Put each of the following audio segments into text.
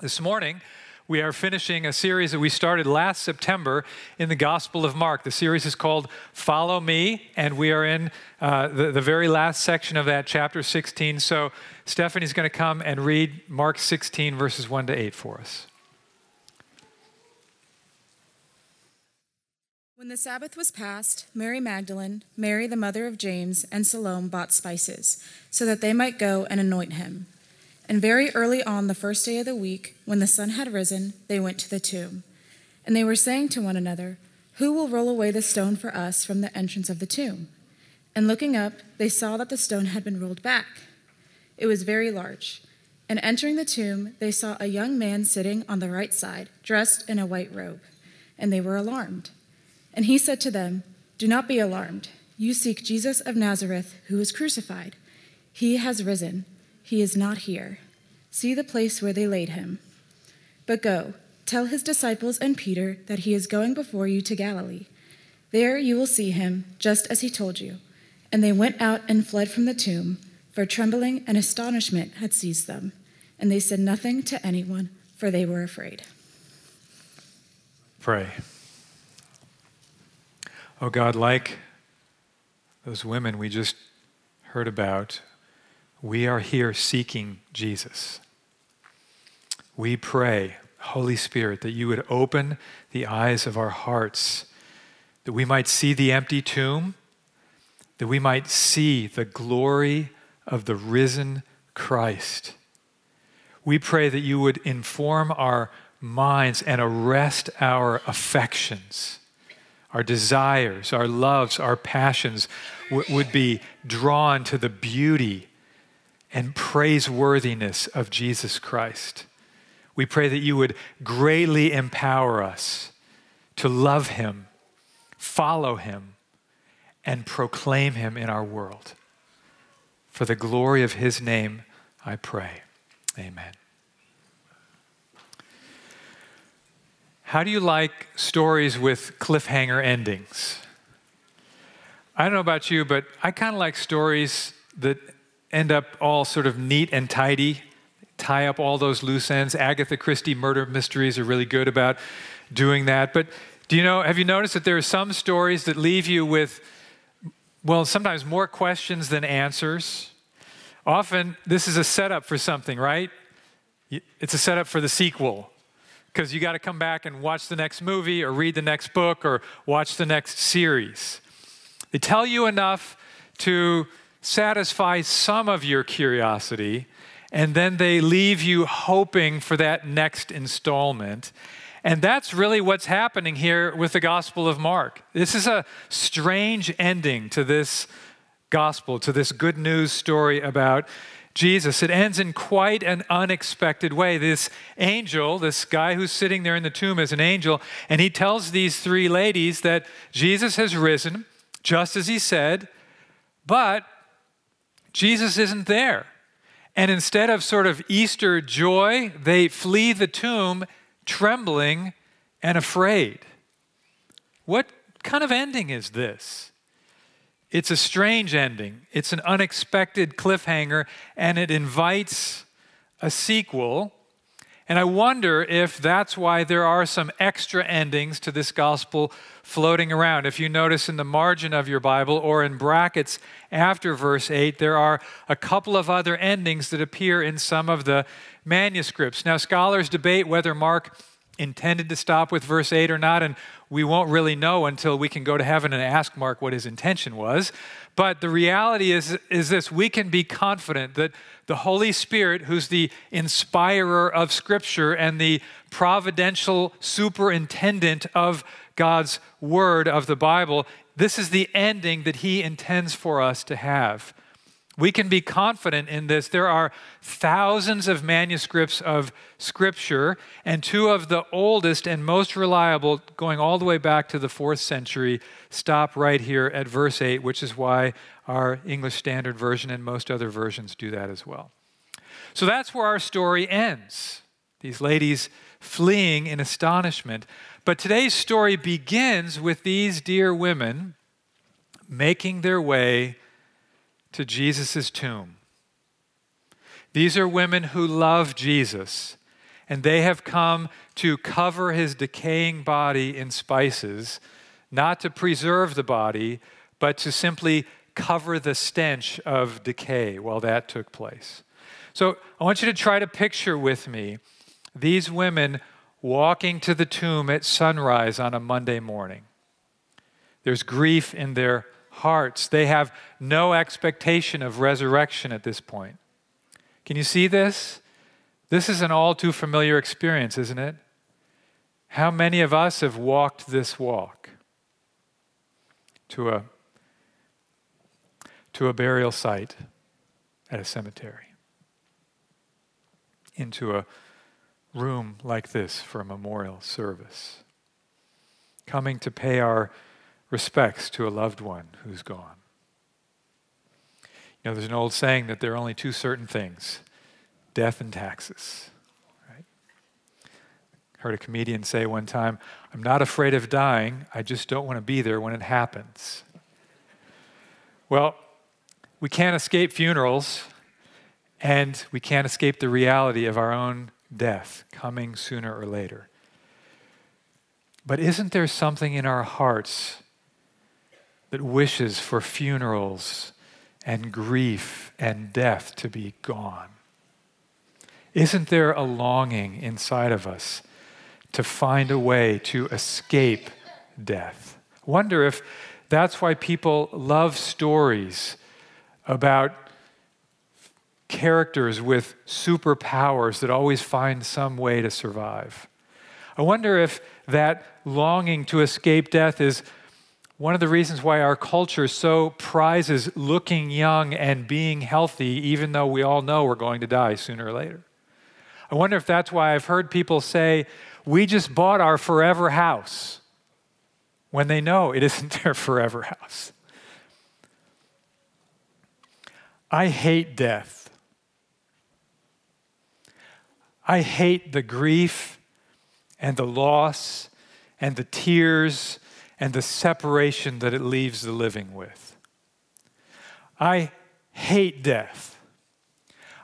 This morning, we are finishing a series that we started last September in the Gospel of Mark. The series is called Follow Me, and we are in uh, the, the very last section of that, chapter 16. So, Stephanie's going to come and read Mark 16, verses 1 to 8 for us. When the Sabbath was past, Mary Magdalene, Mary the mother of James, and Salome bought spices, so that they might go and anoint him. And very early on the first day of the week, when the sun had risen, they went to the tomb. And they were saying to one another, Who will roll away the stone for us from the entrance of the tomb? And looking up, they saw that the stone had been rolled back. It was very large. And entering the tomb, they saw a young man sitting on the right side, dressed in a white robe. And they were alarmed. And he said to them, Do not be alarmed. You seek Jesus of Nazareth, who was crucified. He has risen he is not here. See the place where they laid him. But go, tell his disciples and Peter that he is going before you to Galilee. There you will see him, just as he told you. And they went out and fled from the tomb, for trembling and astonishment had seized them. And they said nothing to anyone, for they were afraid. Pray. Oh God, like those women we just heard about, we are here seeking Jesus. We pray, Holy Spirit, that you would open the eyes of our hearts, that we might see the empty tomb, that we might see the glory of the risen Christ. We pray that you would inform our minds and arrest our affections, our desires, our loves, our passions w- would be drawn to the beauty and praiseworthiness of Jesus Christ. We pray that you would greatly empower us to love him, follow him, and proclaim him in our world. For the glory of his name, I pray. Amen. How do you like stories with cliffhanger endings? I don't know about you, but I kind of like stories that end up all sort of neat and tidy, tie up all those loose ends. Agatha Christie murder mysteries are really good about doing that. But do you know, have you noticed that there are some stories that leave you with, well, sometimes more questions than answers? Often, this is a setup for something, right? It's a setup for the sequel because you got to come back and watch the next movie or read the next book or watch the next series. They tell you enough to satisfy some of your curiosity, and then they leave you hoping for that next installment. And that's really what's happening here with the Gospel of Mark. This is a strange ending to this gospel, to this good news story about Jesus. It ends in quite an unexpected way. This angel, this guy who's sitting there in the tomb is an angel, and he tells these three ladies that Jesus has risen, just as he said, but Jesus isn't there. And instead of sort of Easter joy, they flee the tomb trembling and afraid. What kind of ending is this? It's a strange ending. It's an unexpected cliffhanger, and it invites a sequel. And I wonder if that's why there are some extra endings to this gospel floating around. If you notice in the margin of your Bible or in brackets after verse 8, there are a couple of other endings that appear in some of the manuscripts. Now, scholars debate whether Mark intended to stop with verse 8 or not, and we won't really know until we can go to heaven and ask Mark what his intention was. But the reality is, is this we can be confident that the Holy Spirit, who's the inspirer of Scripture and the providential superintendent of God's Word of the Bible, this is the ending that He intends for us to have. We can be confident in this. There are thousands of manuscripts of Scripture, and two of the oldest and most reliable, going all the way back to the fourth century, stop right here at verse 8, which is why our English Standard Version and most other versions do that as well. So that's where our story ends. These ladies fleeing in astonishment. But today's story begins with these dear women making their way to Jesus' tomb. These are women who love Jesus, and they have come to cover his decaying body in spices, not to preserve the body, but to simply cover the stench of decay while that took place. So I want you to try to picture with me these women walking to the tomb at sunrise on a Monday morning. There's grief in their hearts. They have no expectation of resurrection at this point. Can you see this? This is an all too familiar experience, isn't it? How many of us have walked this walk to a, to a burial site at a cemetery, into a room like this for a memorial service, coming to pay our respects to a loved one who's gone? You know, there's an old saying that there are only two certain things death and taxes. Right? Heard a comedian say one time, I'm not afraid of dying, I just don't want to be there when it happens. Well, we can't escape funerals, and we can't escape the reality of our own death coming sooner or later. But isn't there something in our hearts that wishes for funerals and grief and death to be gone? Isn't there a longing inside of us to find a way to escape death? Wonder if that's why people love stories about characters with superpowers that always find some way to survive. I wonder if that longing to escape death is one of the reasons why our culture so prizes looking young and being healthy, even though we all know we're going to die sooner or later. I wonder if that's why I've heard people say, We just bought our forever house, when they know it isn't their forever house. I hate death. I hate the grief and the loss and the tears and the separation that it leaves the living with. I hate death.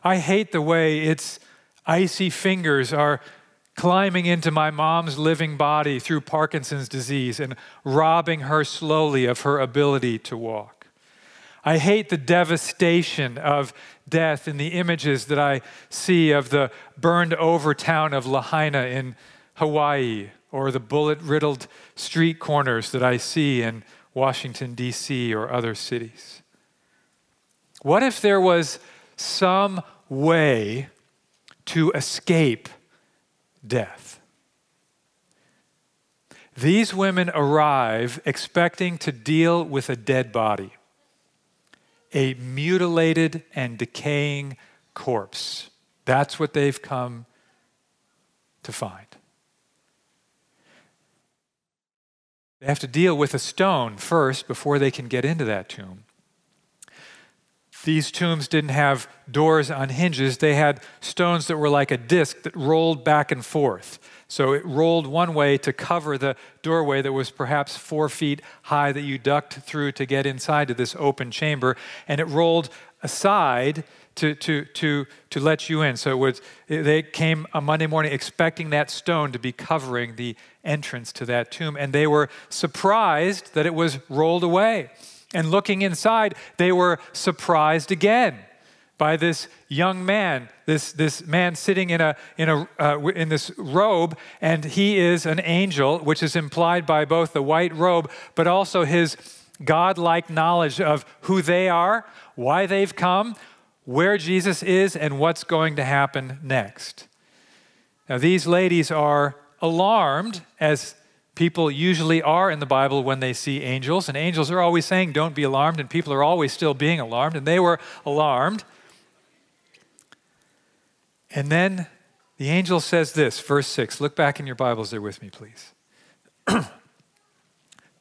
I hate the way its icy fingers are climbing into my mom's living body through Parkinson's disease and robbing her slowly of her ability to walk. I hate the devastation of death in the images that I see of the burned over town of Lahaina in Hawaii or the bullet riddled street corners that I see in Washington, D.C. or other cities. What if there was some way to escape death? These women arrive expecting to deal with a dead body, a mutilated and decaying corpse. That's what they've come to find. They have to deal with a stone first before they can get into that tomb. These tombs didn't have doors on hinges, they had stones that were like a disc that rolled back and forth. So it rolled one way to cover the doorway that was perhaps four feet high that you ducked through to get inside to this open chamber, and it rolled aside to, to, to, to let you in. So it was, they came a Monday morning expecting that stone to be covering the entrance to that tomb, and they were surprised that it was rolled away. And looking inside, they were surprised again by this young man, this, this man sitting in, a, in, a, uh, in this robe, and he is an angel, which is implied by both the white robe, but also his godlike knowledge of who they are, why they've come, where Jesus is and what's going to happen next. Now, these ladies are alarmed, as people usually are in the Bible when they see angels. And angels are always saying, Don't be alarmed, and people are always still being alarmed. And they were alarmed. And then the angel says this, verse 6. Look back in your Bibles there with me, please.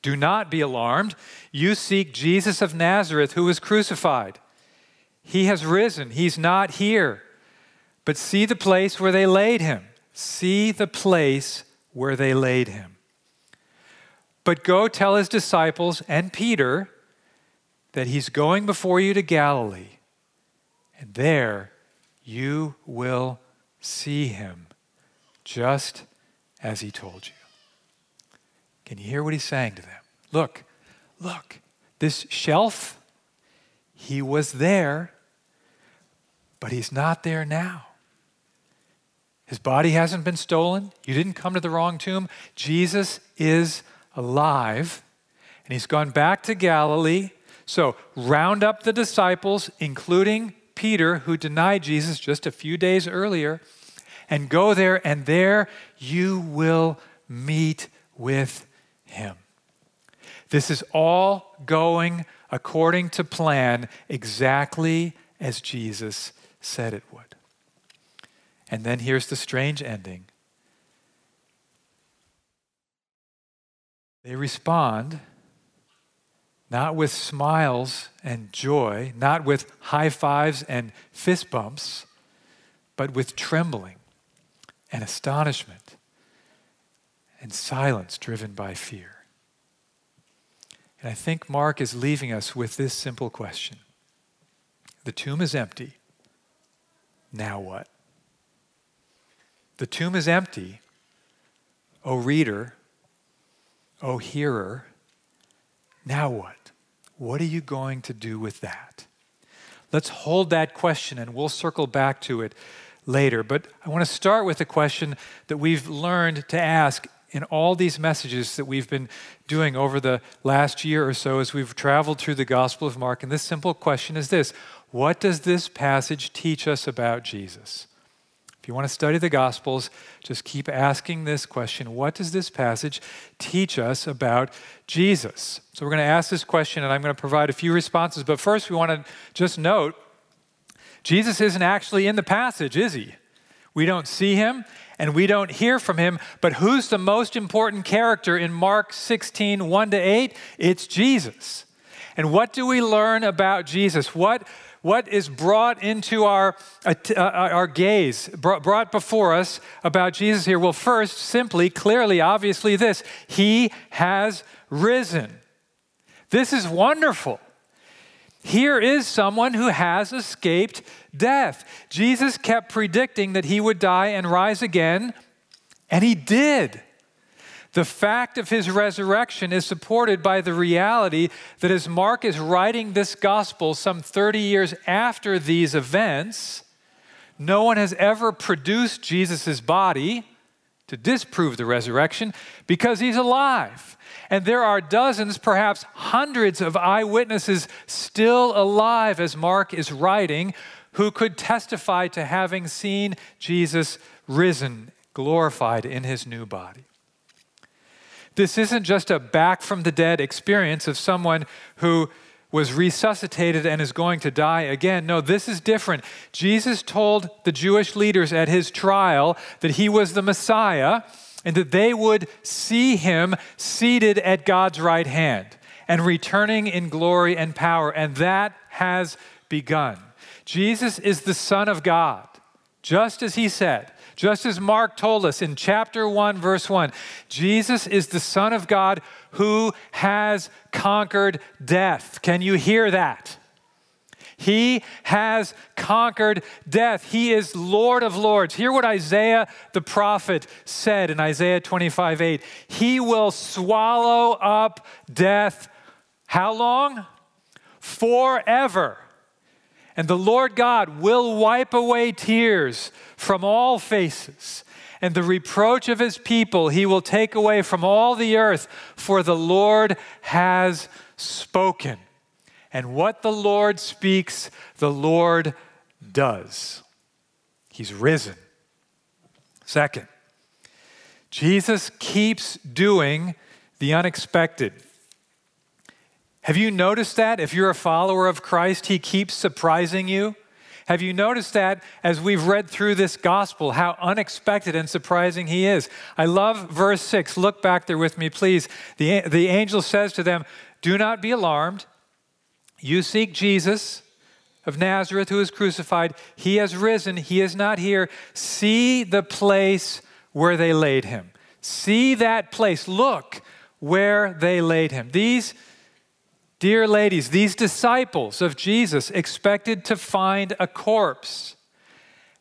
Do not be alarmed. You seek Jesus of Nazareth who was crucified. He has risen, he's not here. But see the place where they laid him. See the place where they laid him. But go tell his disciples and Peter that he's going before you to Galilee, and there you will see him just as he told you. Can you hear what he's saying to them? Look, look, this shelf, he was there, but he's not there now. His body hasn't been stolen. You didn't come to the wrong tomb. Jesus is alive, and he's gone back to Galilee. So round up the disciples, including Peter, who denied Jesus just a few days earlier, and go there, and there you will meet with him. This is all going according to plan, exactly as Jesus said it would. And then here's the strange ending. They respond not with smiles and joy, not with high fives and fist bumps, but with trembling and astonishment and silence driven by fear. And I think Mark is leaving us with this simple question The tomb is empty. Now what? The tomb is empty. O reader, O hearer, now what? What are you going to do with that? Let's hold that question and we'll circle back to it later. But I want to start with a question that we've learned to ask in all these messages that we've been doing over the last year or so as we've traveled through the Gospel of Mark. And this simple question is this What does this passage teach us about Jesus? If you want to study the Gospels, just keep asking this question What does this passage teach us about Jesus? So we're going to ask this question, and I'm going to provide a few responses. But first, we want to just note Jesus isn't actually in the passage, is he? We don't see him and we don't hear from him. But who's the most important character in Mark 16, 1 to 8? It's Jesus. And what do we learn about Jesus? What what is brought into our, uh, uh, our gaze, brought before us about Jesus here? Well, first, simply, clearly, obviously, this He has risen. This is wonderful. Here is someone who has escaped death. Jesus kept predicting that he would die and rise again, and he did. The fact of his resurrection is supported by the reality that as Mark is writing this gospel some 30 years after these events, no one has ever produced Jesus' body to disprove the resurrection because he's alive. And there are dozens, perhaps hundreds of eyewitnesses still alive as Mark is writing who could testify to having seen Jesus risen, glorified in his new body. This isn't just a back from the dead experience of someone who was resuscitated and is going to die again. No, this is different. Jesus told the Jewish leaders at his trial that he was the Messiah and that they would see him seated at God's right hand and returning in glory and power. And that has begun. Jesus is the Son of God, just as he said. Just as Mark told us in chapter 1, verse 1, Jesus is the Son of God who has conquered death. Can you hear that? He has conquered death. He is Lord of Lords. Hear what Isaiah the prophet said in Isaiah 25 8. He will swallow up death. How long? Forever. And the Lord God will wipe away tears from all faces, and the reproach of his people he will take away from all the earth, for the Lord has spoken. And what the Lord speaks, the Lord does. He's risen. Second, Jesus keeps doing the unexpected. Have you noticed that? If you're a follower of Christ, He keeps surprising you. Have you noticed that as we've read through this gospel, how unexpected and surprising He is? I love verse 6. Look back there with me, please. The, the angel says to them, Do not be alarmed. You seek Jesus of Nazareth who is crucified. He has risen, He is not here. See the place where they laid Him. See that place. Look where they laid Him. These Dear ladies, these disciples of Jesus expected to find a corpse.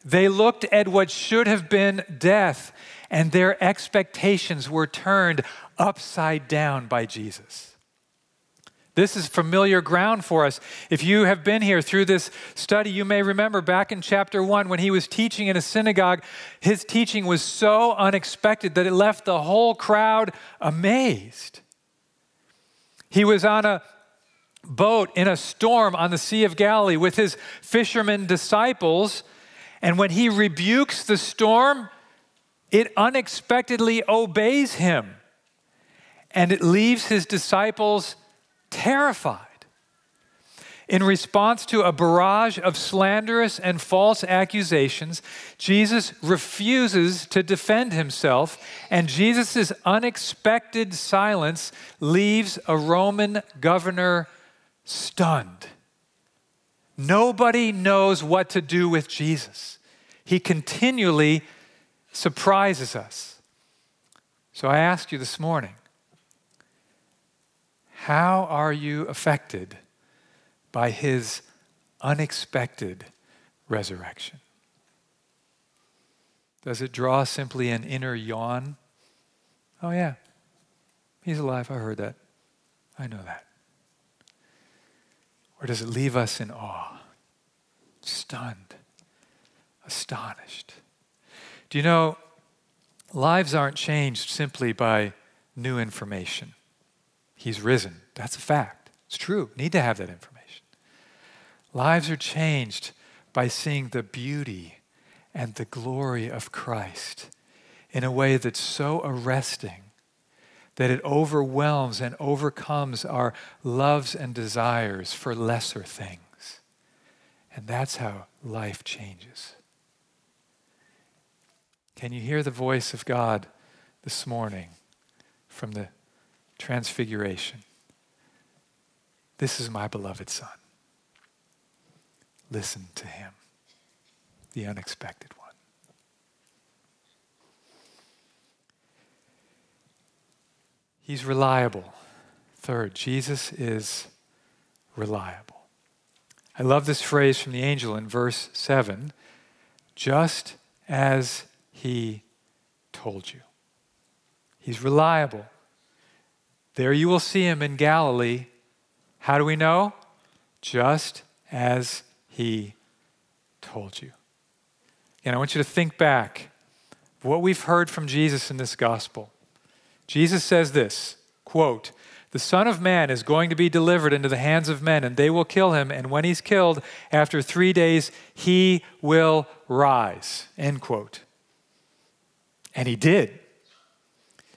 They looked at what should have been death and their expectations were turned upside down by Jesus. This is familiar ground for us. If you have been here through this study, you may remember back in chapter one when he was teaching in a synagogue, his teaching was so unexpected that it left the whole crowd amazed. He was on a boat in a storm on the Sea of Galilee with his fishermen disciples, and when he rebukes the storm, it unexpectedly obeys him and it leaves his disciples terrified. In response to a barrage of slanderous and false accusations, Jesus refuses to defend himself, and Jesus' unexpected silence leaves a Roman governor stunned. Nobody knows what to do with Jesus. He continually surprises us. So I ask you this morning how are you affected by his unexpected resurrection? Does it draw simply an inner yawn? Oh, yeah, he's alive. I heard that. I know that. Or does it leave us in awe, stunned, astonished? Do you know, lives aren't changed simply by new information. He's risen. That's a fact. It's true. Need to have that information. Lives are changed by seeing the beauty and the glory of Christ in a way that's so arresting that it overwhelms and overcomes our loves and desires for lesser things. And that's how life changes. Can you hear the voice of God this morning from the transfiguration. This is my beloved Son. Listen to him, the unexpected one. He's reliable. Third, Jesus is reliable. I love this phrase from the angel in verse 7 just as he told you. He's reliable. There you will see him in Galilee. How do we know? Just as he told you. And I want you to think back what we've heard from Jesus in this gospel. Jesus says this quote, the Son of Man is going to be delivered into the hands of men, and they will kill him. And when he's killed, after three days, he will rise. End quote. And he did.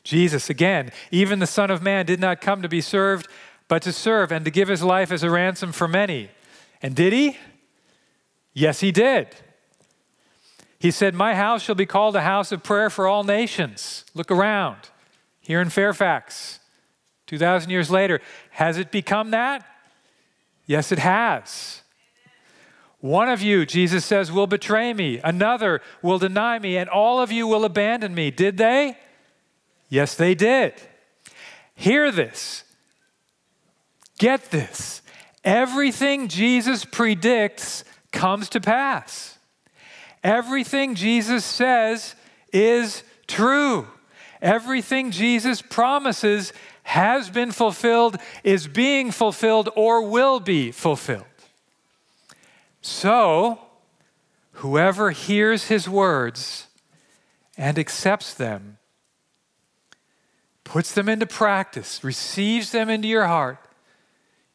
Jesus, again, even the Son of Man did not come to be served, but to serve and to give his life as a ransom for many. And did he? Yes, he did. He said, My house shall be called a house of prayer for all nations. Look around here in Fairfax, 2,000 years later. Has it become that? Yes, it has. One of you, Jesus says, will betray me. Another will deny me, and all of you will abandon me. Did they? Yes, they did. Hear this. Get this. Everything Jesus predicts comes to pass. Everything Jesus says is true. Everything Jesus promises has been fulfilled, is being fulfilled, or will be fulfilled. So, whoever hears his words and accepts them puts them into practice, receives them into your heart,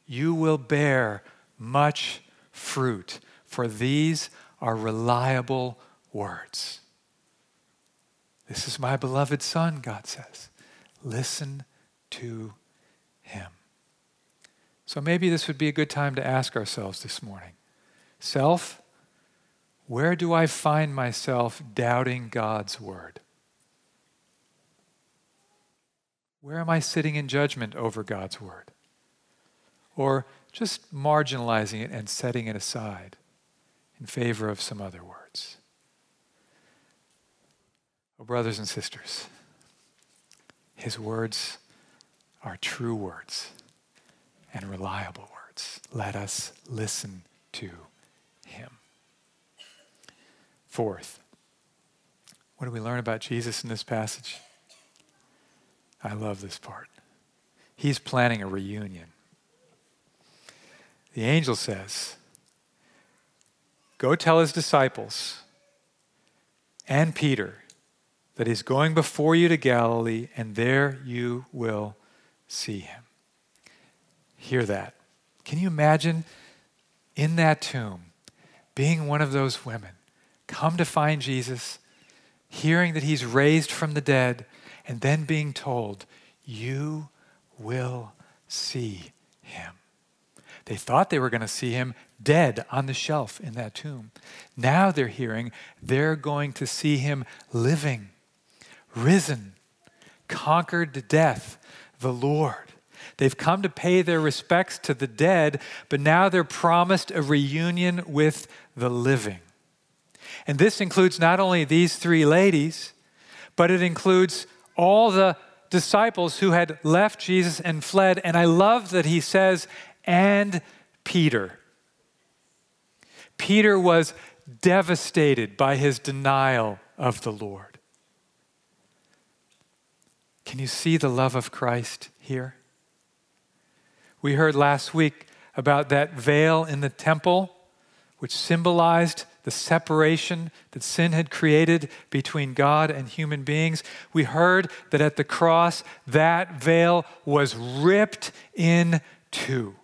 you will bear much fruit, for these are reliable words. This is my beloved Son, God says. Listen to him. So maybe this would be a good time to ask ourselves this morning Self, where do I find myself doubting God's word? Where am I sitting in judgment over God's word? Or just marginalizing it and setting it aside in favor of some other words? Oh, brothers and sisters, his words are true words and reliable words. Let us listen to him. Fourth, What do we learn about Jesus in this passage? I love this part. He's planning a reunion. The angel says, Go tell his disciples and Peter that he's going before you to Galilee, and there you will see him. Hear that. Can you imagine in that tomb being one of those women, come to find Jesus, hearing that he's raised from the dead, and then being told, You will see him. They thought they were going to see him dead on the shelf in that tomb. Now they're hearing they're going to see him living, risen, conquered death, the Lord. They've come to pay their respects to the dead, but now they're promised a reunion with the living. And this includes not only these three ladies, but it includes all the disciples who had left Jesus and fled. And I love that he says, and Peter. Peter was devastated by his denial of the Lord. Can you see the love of Christ here? We heard last week about that veil in the temple, which symbolized the separation that sin had created between God and human beings. We heard that at the cross, that veil was ripped in two.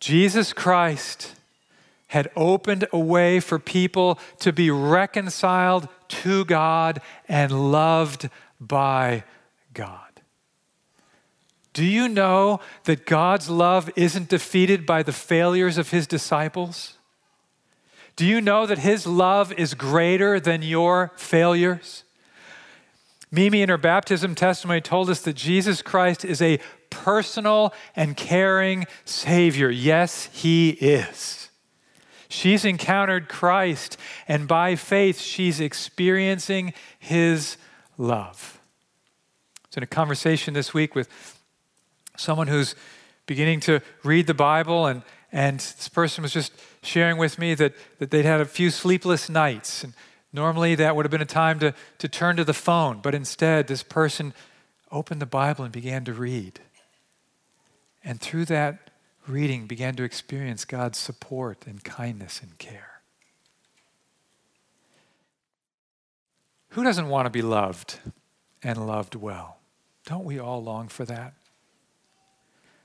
Jesus Christ had opened a way for people to be reconciled to God and loved by God. Do you know that God's love isn't defeated by the failures of his disciples? Do you know that his love is greater than your failures? Mimi in her baptism testimony told us that Jesus Christ is a personal and caring Savior. Yes, He is. She's encountered Christ, and by faith, she's experiencing His love. Was in a conversation this week with someone who's beginning to read the Bible, and, and this person was just sharing with me that, that they'd had a few sleepless nights. And normally that would have been a time to, to turn to the phone, but instead, this person opened the Bible and began to read. And through that reading, began to experience God's support and kindness and care. Who doesn't want to be loved and loved well? Don't we all long for that?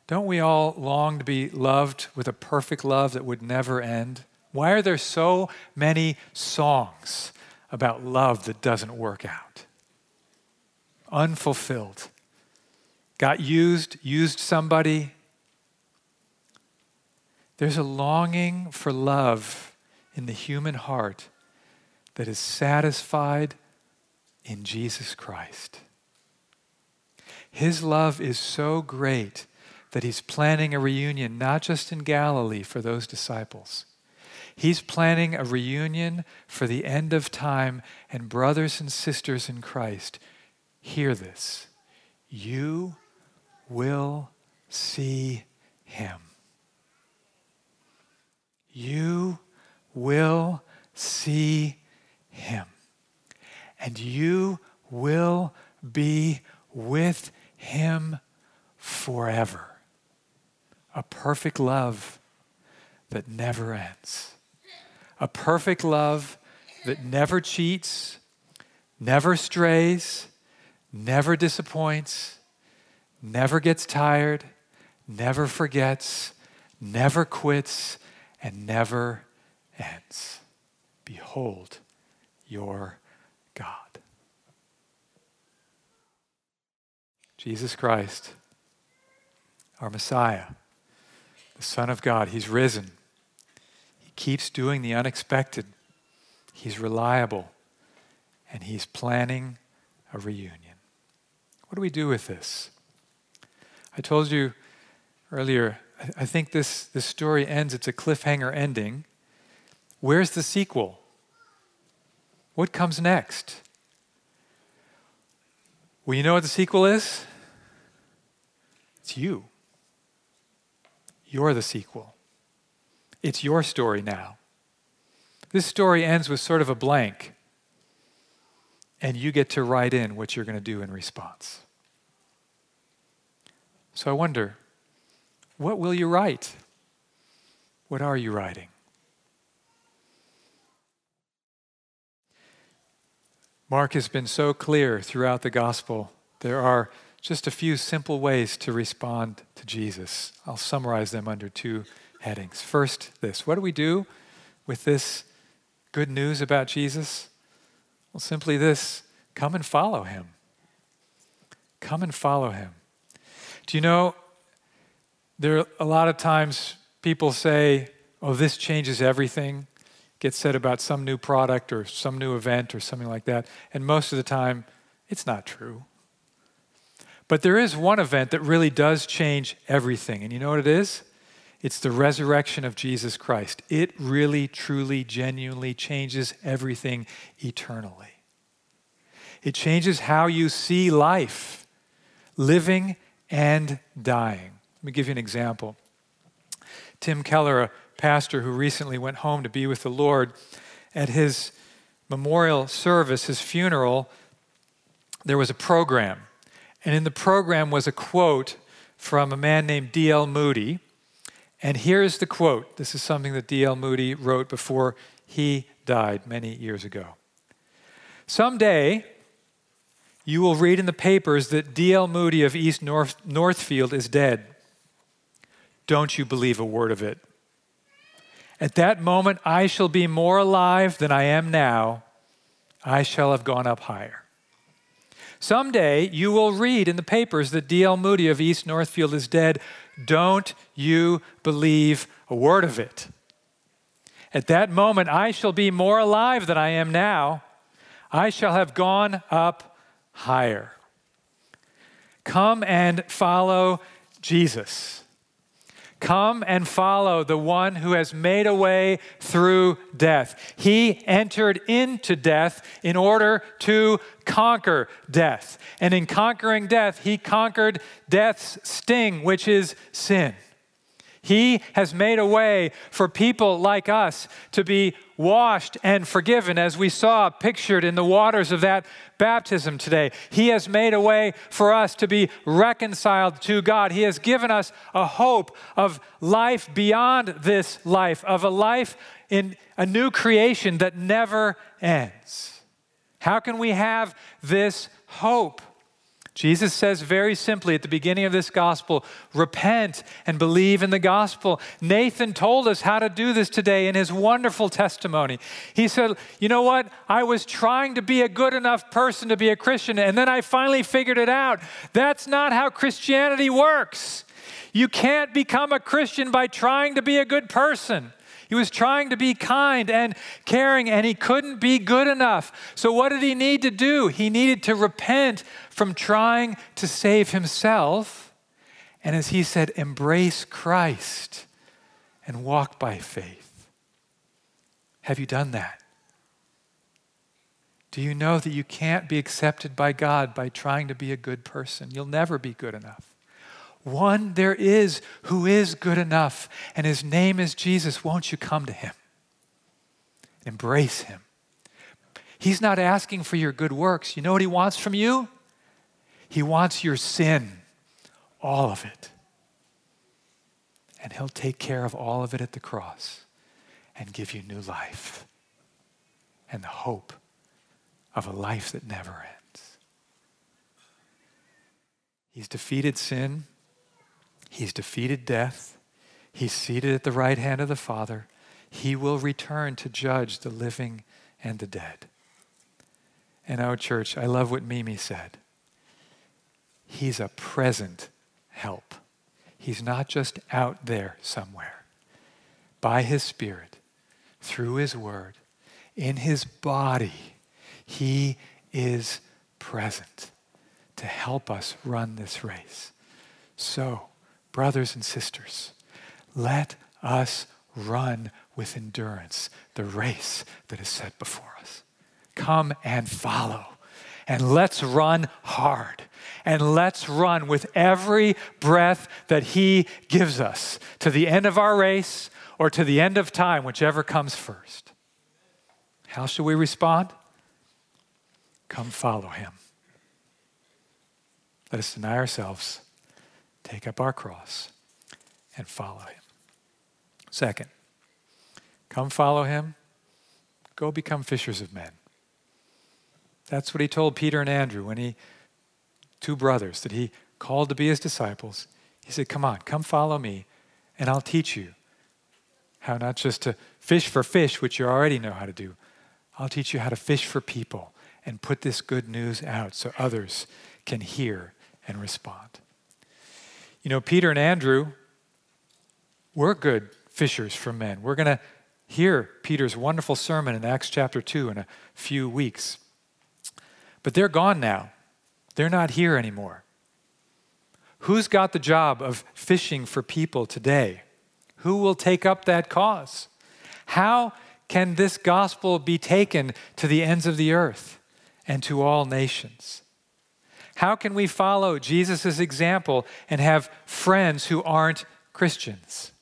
Don't we all long to be loved with a perfect love that would never end? Why are there so many songs about love that doesn't work out? Unfulfilled got used, used somebody. There's a longing for love in the human heart that is satisfied in Jesus Christ. His love is so great that he's planning a reunion not just in Galilee for those disciples. He's planning a reunion for the end of time, and brothers and sisters in Christ, hear this. You will see him. You will see him. And you will be with him forever. A perfect love that never ends. A perfect love that never cheats, never strays, never disappoints never gets tired, never forgets, never quits, and never ends. Behold your God. Jesus Christ, our Messiah, the Son of God, He's risen. He keeps doing the unexpected. He's reliable, and He's planning a reunion. What do we do with this? I told you earlier, I think this, this story ends, it's a cliffhanger ending. Where's the sequel? What comes next? Well, you know what the sequel is? It's you. You're the sequel. It's your story now. This story ends with sort of a blank. and you get to write in what you're going to do in response. So I wonder, what will you write? What are you writing? Mark has been so clear throughout the gospel. There are just a few simple ways to respond to Jesus. I'll summarize them under two headings. First, this what do we do with this good news about Jesus? Well, simply this come and follow him. Come and follow him. Do you know, there are a lot of times people say, oh, this changes everything gets said about some new product or some new event or something like that. And most of the time, it's not true. But there is one event that really does change everything. And you know what it is? It's the resurrection of Jesus Christ. It really, truly, genuinely changes everything eternally. It changes how you see life, living and dying. Let me give you an example. Tim Keller, a pastor who recently went home to be with the Lord, at his memorial service, his funeral, there was a program. And in the program was a quote from a man named D.L. Moody. And here's the quote. This is something that D.L. Moody wrote before he died many years ago. Someday, you will read in the papers that D.L. Moody of East North, Northfield is dead. Don't you believe a word of it. At that moment, I shall be more alive than I am now. I shall have gone up higher. Someday you will read in the papers that D.L. Moody of East Northfield is dead. Don't you believe a word of it. At that moment, I shall be more alive than I am now. I shall have gone up higher. Come and follow Jesus. Come and follow the one who has made a way through death. He entered into death in order to conquer death. And in conquering death, he conquered death's sting, which is sin. He has made a way for people like us to be washed and forgiven, as we saw pictured in the waters of that baptism today. He has made a way for us to be reconciled to God. He has given us a hope of life beyond this life, of a life in a new creation that never ends. How can we have this hope? Jesus says very simply at the beginning of this gospel repent and believe in the gospel. Nathan told us how to do this today in his wonderful testimony. He said, You know what? I was trying to be a good enough person to be a Christian, and then I finally figured it out. That's not how Christianity works. You can't become a Christian by trying to be a good person. He was trying to be kind and caring, and he couldn't be good enough. So, what did he need to do? He needed to repent from trying to save himself. And as he said, embrace Christ and walk by faith. Have you done that? Do you know that you can't be accepted by God by trying to be a good person? You'll never be good enough. One there is who is good enough, and his name is Jesus. Won't you come to him? Embrace him. He's not asking for your good works. You know what he wants from you? He wants your sin, all of it. And he'll take care of all of it at the cross and give you new life and the hope of a life that never ends. He's defeated sin. He's defeated death. He's seated at the right hand of the Father. He will return to judge the living and the dead. And our church, I love what Mimi said. He's a present help. He's not just out there somewhere. By His Spirit, through His Word, in His body, He is present to help us run this race. So, brothers and sisters, let us run with endurance the race that is set before us. Come and follow, and let's run hard, and let's run with every breath that He gives us to the end of our race or to the end of time, whichever comes first. How should we respond? come follow him. Let us deny ourselves, take up our cross, and follow him. Second, come follow him, go become fishers of men. That's what he told Peter and Andrew when he, two brothers, that he called to be his disciples. He said, Come on, come follow me, and I'll teach you how not just to fish for fish, which you already know how to do. I'll teach you how to fish for people and put this good news out so others can hear and respond. You know, Peter and Andrew were good fishers for men. We're going to hear Peter's wonderful sermon in Acts chapter 2 in a few weeks. But they're gone now, they're not here anymore. Who's got the job of fishing for people today? Who will take up that cause? How can this gospel be taken to the ends of the earth and to all nations? How can we follow Jesus' example and have friends who aren't Christians?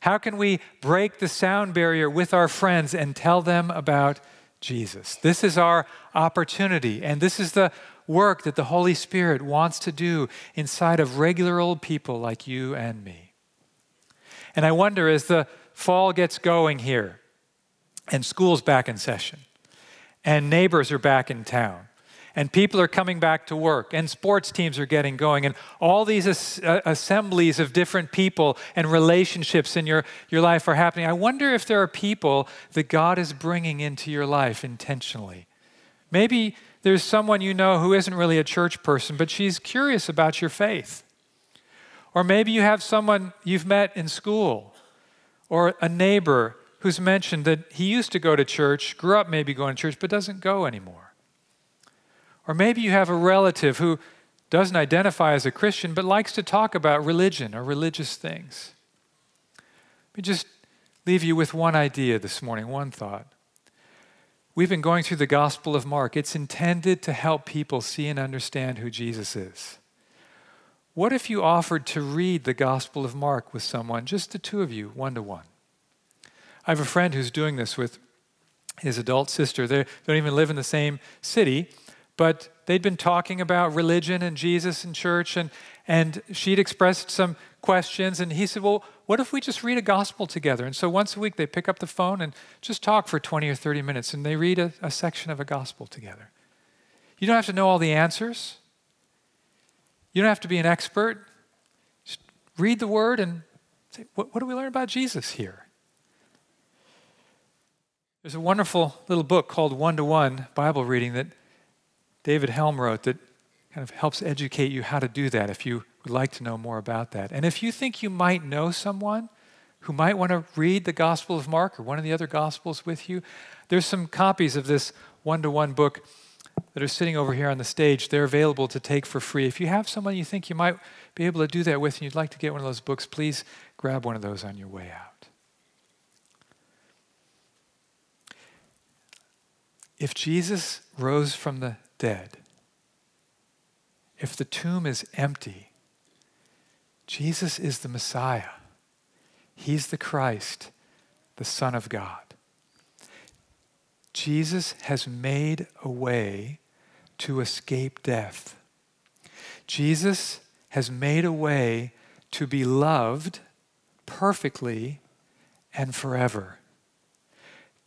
How can we break the sound barrier with our friends and tell them about Jesus? This is our opportunity, and this is the work that the Holy Spirit wants to do inside of regular old people like you and me. And I wonder as the fall gets going here, and school's back in session, and neighbors are back in town, and people are coming back to work, and sports teams are getting going, and all these as- uh, assemblies of different people and relationships in your, your life are happening. I wonder if there are people that God is bringing into your life intentionally. Maybe there's someone you know who isn't really a church person, but she's curious about your faith. Or maybe you have someone you've met in school, or a neighbor who's mentioned that he used to go to church, grew up maybe going to church, but doesn't go anymore. Or maybe you have a relative who doesn't identify as a Christian, but likes to talk about religion or religious things. Let me just leave you with one idea this morning, one thought. We've been going through the Gospel of Mark. It's intended to help people see and understand who Jesus is. What if you offered to read the Gospel of Mark with someone, just the two of you, one to one? I have a friend who's doing this with his adult sister. They don't even live in the same city, but they'd been talking about religion and Jesus and church, and, and she'd expressed some questions, and he said, Well, what if we just read a gospel together? And so once a week they pick up the phone and just talk for 20 or 30 minutes, and they read a, a section of a gospel together. You don't have to know all the answers. You don't have to be an expert. Just read the word and say, what, what do we learn about Jesus here? There's a wonderful little book called One to One Bible Reading that David Helm wrote that kind of helps educate you how to do that if you would like to know more about that. And if you think you might know someone who might want to read the Gospel of Mark or one of the other Gospels with you, there's some copies of this one to one book that are sitting over here on the stage, they're available to take for free. If you have someone you think you might be able to do that with and you'd like to get one of those books, please grab one of those on your way out. If Jesus rose from the dead, if the tomb is empty, Jesus is the Messiah. He's the Christ, the Son of God. Jesus has made a way to escape death. Jesus has made a way to be loved perfectly and forever.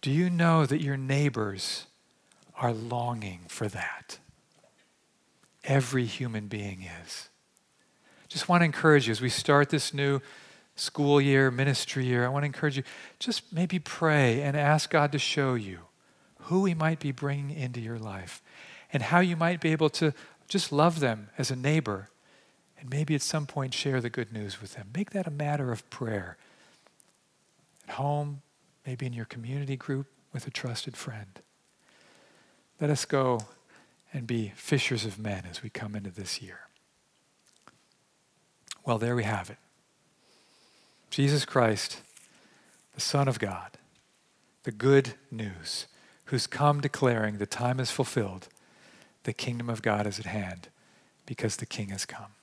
Do you know that your neighbors are longing for that? Every human being is. Just want to encourage you as we start this new school year, ministry year, I want to encourage you just maybe pray and ask God to show you who He might be bringing into your life and how you might be able to just love them as a neighbor and maybe at some point share the good news with them. Make that a matter of prayer. At home, maybe in your community group with a trusted friend. Let us go and be fishers of men as we come into this year. Well, there we have it. Jesus Christ, the Son of God, the good news who's come declaring the time is fulfilled, the kingdom of God is at hand, because the king has come.